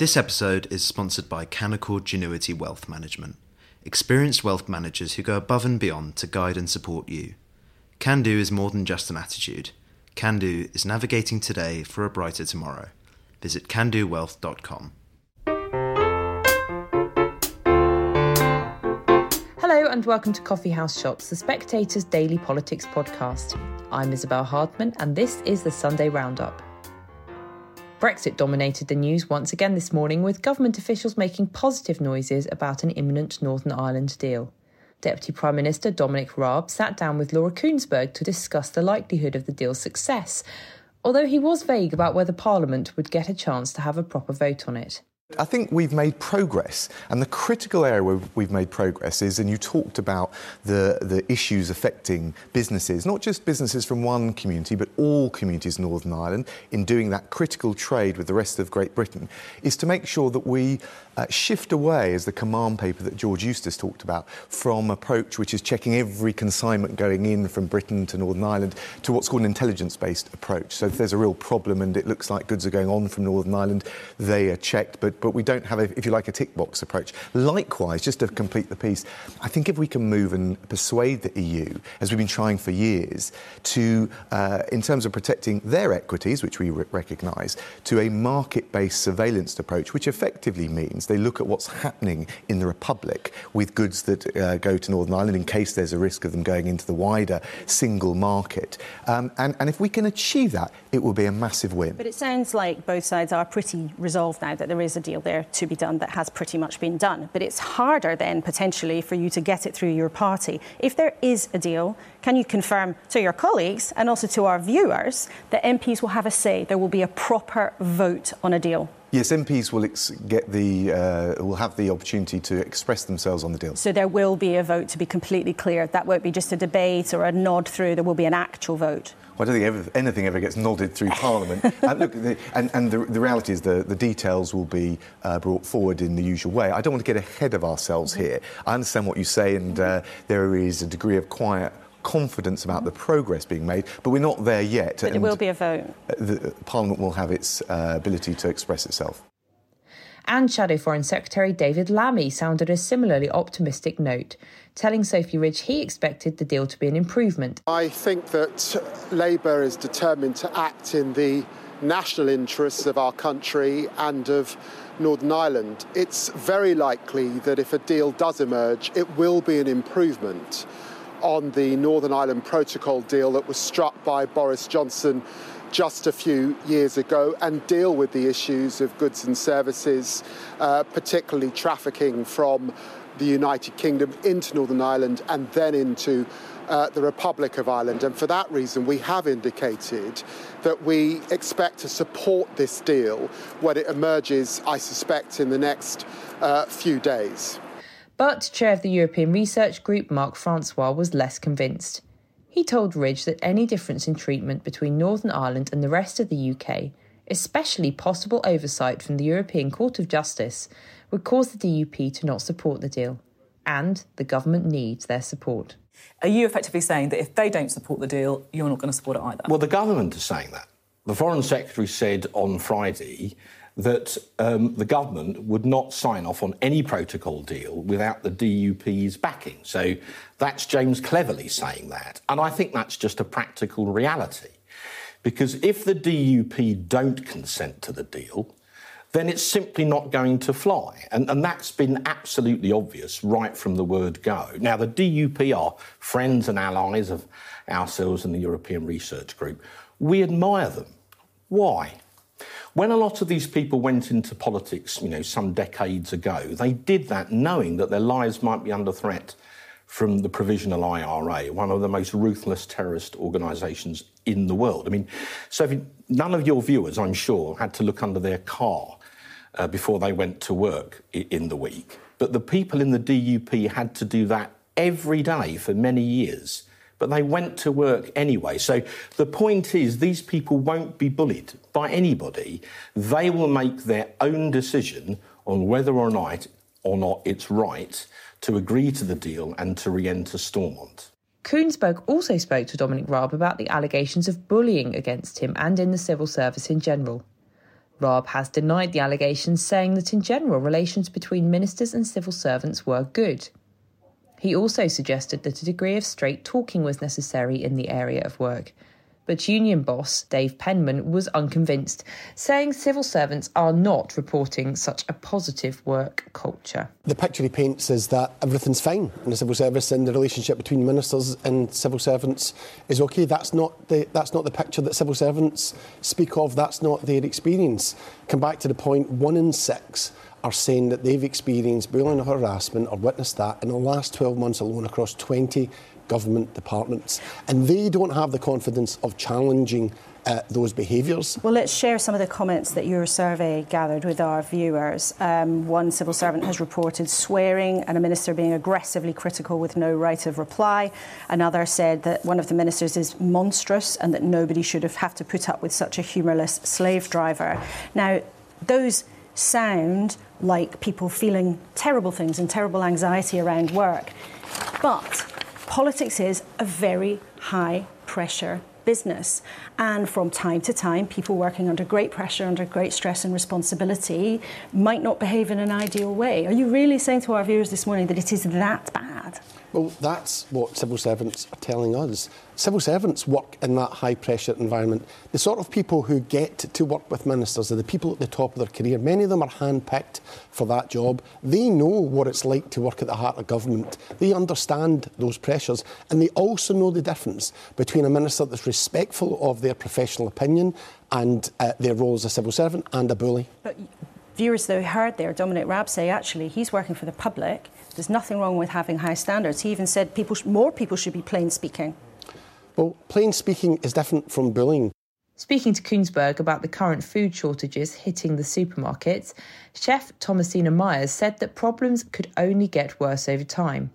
This episode is sponsored by Canaccord Genuity Wealth Management, experienced wealth managers who go above and beyond to guide and support you. Can do is more than just an attitude. Can do is navigating today for a brighter tomorrow. Visit candowealth.com. Hello and welcome to Coffee House Shots, the Spectator's daily politics podcast. I'm Isabel Hardman and this is the Sunday Roundup. Brexit dominated the news once again this morning, with government officials making positive noises about an imminent Northern Ireland deal. Deputy Prime Minister Dominic Raab sat down with Laura Kuenssberg to discuss the likelihood of the deal's success, although he was vague about whether Parliament would get a chance to have a proper vote on it. I think we've made progress, and the critical area where we've made progress is, and you talked about the, the issues affecting businesses, not just businesses from one community, but all communities in Northern Ireland, in doing that critical trade with the rest of Great Britain, is to make sure that we uh, shift away, as the command paper that George Eustice talked about, from approach which is checking every consignment going in from Britain to Northern Ireland to what's called an intelligence-based approach. So if there's a real problem and it looks like goods are going on from Northern Ireland, they are checked, but but we don't have, a, if you like, a tick box approach. Likewise, just to complete the piece, I think if we can move and persuade the EU, as we've been trying for years, to, uh, in terms of protecting their equities, which we re- recognise, to a market based surveillance approach, which effectively means they look at what's happening in the Republic with goods that uh, go to Northern Ireland in case there's a risk of them going into the wider single market. Um, and, and if we can achieve that, it will be a massive win. But it sounds like both sides are pretty resolved now that there is a deal there to be done that has pretty much been done. But it's harder then potentially for you to get it through your party. If there is a deal, can you confirm to your colleagues and also to our viewers that MPs will have a say? There will be a proper vote on a deal. Yes, MPs will ex- get the uh, will have the opportunity to express themselves on the deal. So there will be a vote to be completely clear. That won't be just a debate or a nod through. There will be an actual vote. Well, I don't think ever, anything ever gets nodded through Parliament. and look, the, and, and the, the, reality is the, the details will be uh, brought forward in the usual way. I don't want to get ahead of ourselves mm-hmm. here. I understand what you say, and uh, there is a degree of quiet confidence about the progress being made, but we're not there yet. But there will be a vote. The, Parliament will have its uh, ability to express itself. And Shadow Foreign Secretary David Lammy sounded a similarly optimistic note, telling Sophy Ridge he expected the deal to be an improvement. I think that Labour is determined to act in the national interests of our country and of Northern Ireland. It's very likely that if a deal does emerge, it will be an improvement on the Northern Ireland Protocol deal that was struck by Boris Johnson just a few years ago and deal with the issues of goods and services, uh, particularly trafficking from the United Kingdom into Northern Ireland and then into uh, the Republic of Ireland. And for that reason, we have indicated that we expect to support this deal when it emerges, I suspect, in the next uh, few days. But chair of the European Research Group, Mark Francois, was less convinced. He told Ridge that any difference in treatment between Northern Ireland and the rest of the UK, especially possible oversight from the European Court of Justice, would cause the DUP to not support the deal. And the government needs their support. Are you effectively saying that if they don't support the deal, you're not going to support it either? Well, the government is saying that. The Foreign Secretary said on Friday that um, the government would not sign off on any protocol deal without the DUP's backing. So that's James Cleverly saying that. And I think that's just a practical reality. Because if the DUP don't consent to the deal, then it's simply not going to fly. And, and, that's been absolutely obvious right from the word go. Now, the DUP are friends and allies of ourselves and the European Research Group. We admire them. Why? When a lot of these people went into politics, you know, some decades ago, they did that knowing that their lives might be under threat from the Provisional IRA, one of the most ruthless terrorist organisations in the world. I mean, so you, none of your viewers, I'm sure, had to look under their car uh, before they went to work in the week. But the people in the DUP had to do that every day for many years but they went to work anyway. So the point is, these people won't be bullied by anybody. They will make their own decision on whether or not, or not it's right to agree to the deal and to re enter Stormont. Kuenssberg also spoke to Dominic Raab about the allegations of bullying against him and in the civil service in general. Raab has denied the allegations, saying that in general relations between ministers and civil servants were good. He also suggested that a degree of straight talking was necessary in the area of work. But union boss Dave Penman was unconvinced, saying civil servants are not reporting such a positive work culture. The picture he paints is that everything's fine in the civil service and the relationship between ministers and civil servants is okay. That's not the, that's not the picture that civil servants speak of, that's not their experience. Come back to the point one in six are saying that they've experienced bullying or harassment or witnessed that in the last 12 months alone across 20 government departments. And they don't have the confidence of challenging uh, those behaviours. Well, let's share some of the comments that your survey gathered with our viewers. Um, one civil servant has reported swearing and a minister being aggressively critical with no right of reply. Another said that one of the ministers is monstrous and that nobody should have, have to put up with such a humourless slave driver. Now, those sound like people feeling terrible things and terrible anxiety around work. But politics is a very high pressure business. And from time to time, people working under great pressure, under great stress and responsibility, might not behave in an ideal way. Are you really saying to our viewers this morning that it is that bad? Well, that's what civil servants are telling us. Civil servants work in that high pressure environment. The sort of people who get to work with ministers are the people at the top of their career. Many of them are handpicked for that job. They know what it's like to work at the heart of government. They understand those pressures and they also know the difference between a minister that's respectful of their professional opinion and uh, their role as a civil servant and a bully. But viewers, though, heard there Dominic Raab say actually he's working for the public there's nothing wrong with having high standards. He even said people sh- more people should be plain speaking. Well, plain speaking is different from bullying. Speaking to Kuenssberg about the current food shortages hitting the supermarkets, chef Thomasina Miers said that problems could only get worse over time.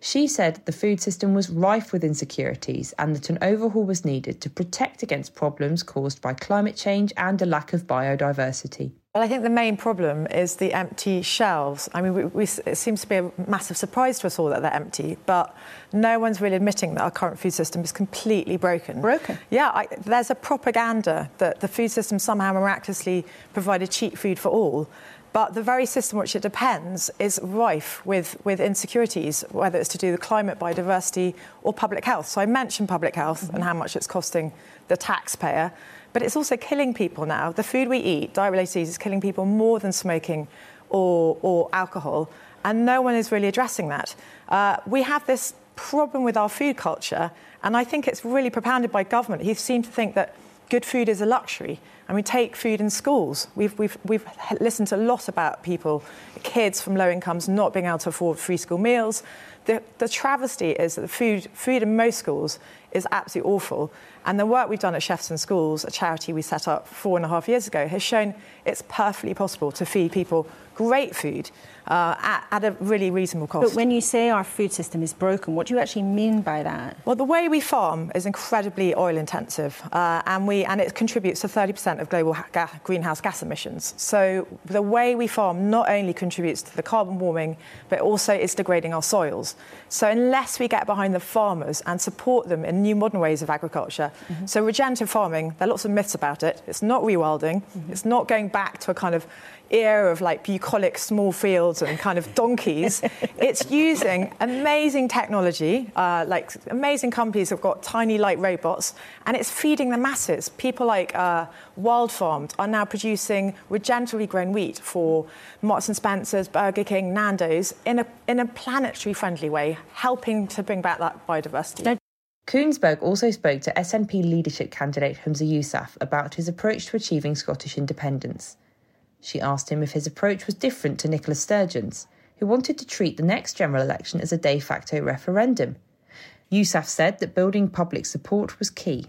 She said the food system was rife with insecurities and that an overhaul was needed to protect against problems caused by climate change and a lack of biodiversity. Well, I think the main problem is the empty shelves. I mean, we, we, it seems to be a massive surprise to us all that they're empty, but no one's really admitting that our current food system is completely broken. Broken? Yeah, I, there's a propaganda that the food system somehow miraculously provided cheap food for all. But the very system which it depends is rife with, with insecurities, whether it's to do with climate, biodiversity, or public health. So I mentioned public health mm-hmm. and how much it's costing the taxpayer but it's also killing people now. The food we eat, diet-related disease, is killing people more than smoking or, or alcohol, and no one is really addressing that. Uh, we have this problem with our food culture, and I think it's really propounded by government. He seem to think that good food is a luxury. And we take food in schools. We've, we've, we've listened a lot about people, kids from low incomes, not being able to afford free school meals. The, the travesty is that the food, food in most schools is absolutely awful. And the work we've done at Chefs and Schools, a charity we set up four and a half years ago, has shown it's perfectly possible to feed people great food uh, at, at, a really reasonable cost. But when you say our food system is broken, what do you actually mean by that? Well, the way we farm is incredibly oil intensive, uh, and, we, and it contributes to 30% of global ga- greenhouse gas emissions. So the way we farm not only contributes to the carbon warming, but also is degrading our soils. So unless we get behind the farmers and support them in new modern ways of agriculture, mm-hmm. so regenerative farming, there are lots of myths about it. It's not rewilding. Mm-hmm. It's not going back to a kind of era of like bucolic small fields and kind of donkeys. it's using amazing technology, uh, like amazing companies have got tiny light robots, and it's feeding the masses. People like uh, Wildfarmed are now producing regeneratively grown wheat for Marks and Spencer's, Burger King, Nando's in a, in a planetary friendly way, helping to bring back that biodiversity. Now, Kuenssberg also spoke to SNP leadership candidate Humza Yousaf about his approach to achieving Scottish independence. She asked him if his approach was different to Nicola Sturgeon's, who wanted to treat the next general election as a de facto referendum. Yousaf said that building public support was key.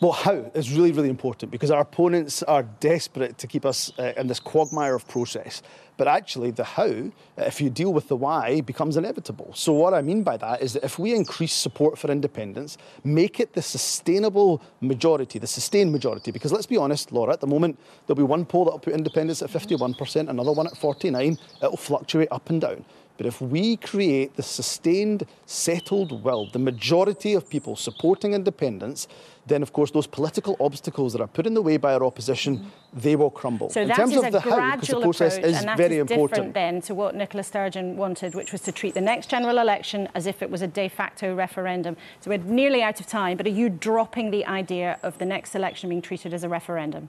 Well, how is really, really important because our opponents are desperate to keep us uh, in this quagmire of process. But actually, the how, uh, if you deal with the why, becomes inevitable. So, what I mean by that is that if we increase support for independence, make it the sustainable majority, the sustained majority, because let's be honest, Laura, at the moment, there'll be one poll that'll put independence at 51%, another one at 49. It'll fluctuate up and down. But if we create the sustained, settled will, the majority of people supporting independence, then of course those political obstacles that are put in the way by our opposition, they will crumble. So in that terms is of a the how, the gradual process approach, is and that very is important. different then to what Nicola Sturgeon wanted, which was to treat the next general election as if it was a de facto referendum. So we're nearly out of time, but are you dropping the idea of the next election being treated as a referendum?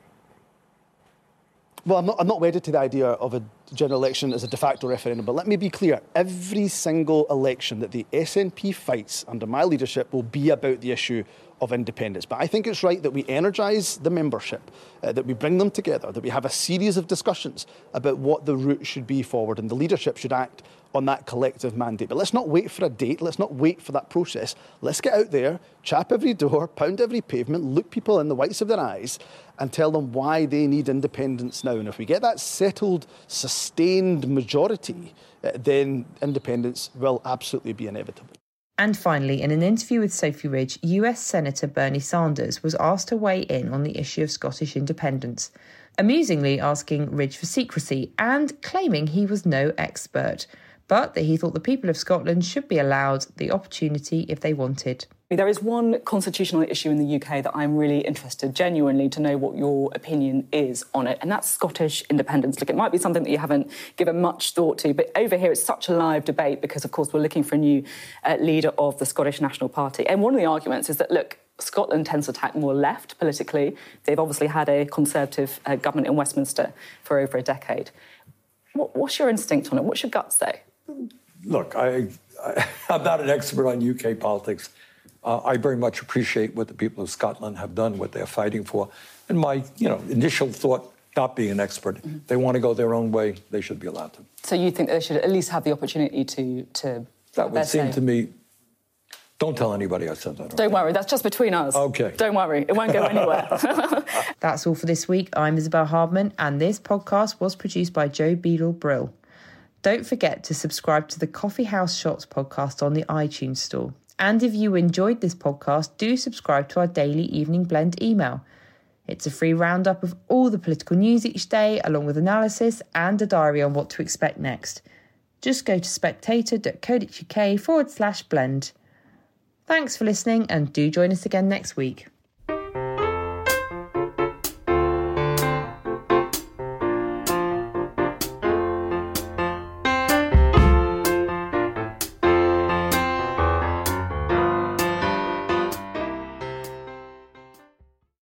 Well, I'm not, I'm not wedded to the idea of a general election as a de facto referendum, but let me be clear. Every single election that the SNP fights under my leadership will be about the issue of independence. But I think it's right that we energise the membership, uh, that we bring them together, that we have a series of discussions about what the route should be forward, and the leadership should act on that collective mandate. But let's not wait for a date, let's not wait for that process. Let's get out there, chap every door, pound every pavement, look people in the whites of their eyes, and tell them why they need independence now. And if we get that settled, sustained majority, uh, then independence will absolutely be inevitable. And finally, in an interview with Sophy Ridge, US Senator Bernie Sanders was asked to weigh in on the issue of Scottish independence, amusingly asking Ridge for secrecy and claiming he was no expert, but that he thought the people of Scotland should be allowed the opportunity if they wanted. There is one constitutional issue in the UK that I'm really interested genuinely to know what your opinion is on it, and that's Scottish independence. Look, it might be something that you haven't given much thought to, but over here it's such a live debate because, of course, we're looking for a new uh, leader of the Scottish National Party. And one of the arguments is that, look, Scotland tends to tack more left politically. They've obviously had a Conservative uh, government in Westminster for over a decade. What, what's your instinct on it? What's your gut say? Look, I, I, am not an expert on UK politics. Uh, I very much appreciate what the people of Scotland have done, what they're fighting for. And my, you know, initial thought, not being an expert, mm-hmm. they want to go their own way, they should be allowed to. So you think they should at least have the opportunity to to that would seem say. to me. Don't tell anybody I said that. Don't worry, that's just between us. Okay. Don't worry, it won't go anywhere. that's all for this week. I'm Isabel Hardman, and this podcast was produced by Joe Bedell-Brill. Don't forget to subscribe to the Coffee House Shots podcast on the iTunes Store. And if you enjoyed this podcast, do subscribe to our daily Evening Blend email. It's a free roundup of all the political news each day, along with analysis and a diary on what to expect next. Just go to spectator.co.uk forward slash blend. Thanks for listening and do join us again next week.